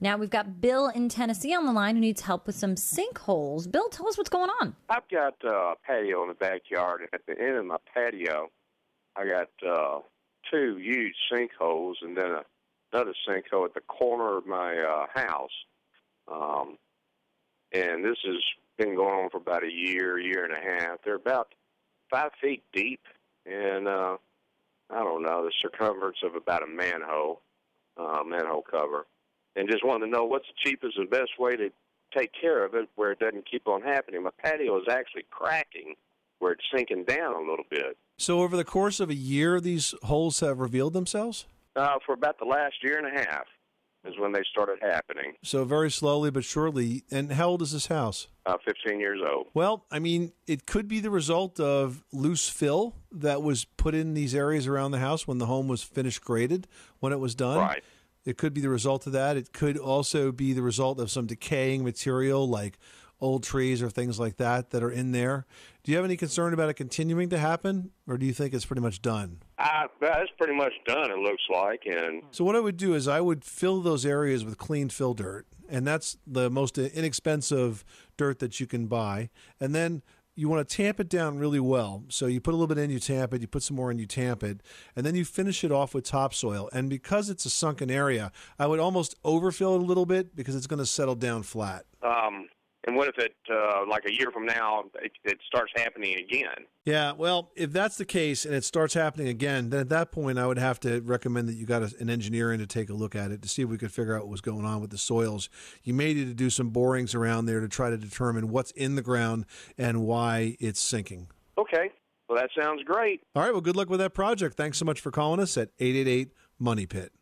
Now we've got Bill in Tennessee on the line who needs help with some sinkholes. Bill, tell us what's going on. I've got uh, a patio in the backyard, and at the end of my patio, I got uh, two huge sinkholes, and then a, another sinkhole at the corner of my uh, house. Um, and this has been going on for about a year, year and a half. They're about five feet deep, and uh, I don't know the circumference of about a manhole, uh, manhole cover. And just wanted to know what's the cheapest and best way to take care of it where it doesn't keep on happening. My patio is actually cracking where it's sinking down a little bit. So, over the course of a year, these holes have revealed themselves? Uh, for about the last year and a half is when they started happening. So, very slowly but surely. And how old is this house? Uh, 15 years old. Well, I mean, it could be the result of loose fill that was put in these areas around the house when the home was finished graded, when it was done. Right. It could be the result of that. It could also be the result of some decaying material like old trees or things like that that are in there. Do you have any concern about it continuing to happen, or do you think it's pretty much done? Uh, that's pretty much done, it looks like. And So what I would do is I would fill those areas with clean fill dirt, and that's the most inexpensive dirt that you can buy. And then you want to tamp it down really well. So you put a little bit in, you tamp it, you put some more in, you tamp it, and then you finish it off with topsoil. And because it's a sunken area, I would almost overfill it a little bit because it's going to settle down flat. um, and what if it, uh, like a year from now, it, it starts happening again? Yeah, well, if that's the case and it starts happening again, then at that point I would have to recommend that you got a, an engineer in to take a look at it to see if we could figure out what was going on with the soils. You may need to do some borings around there to try to determine what's in the ground and why it's sinking. Okay. Well, that sounds great. All right, well, good luck with that project. Thanks so much for calling us at 888 Money Pit.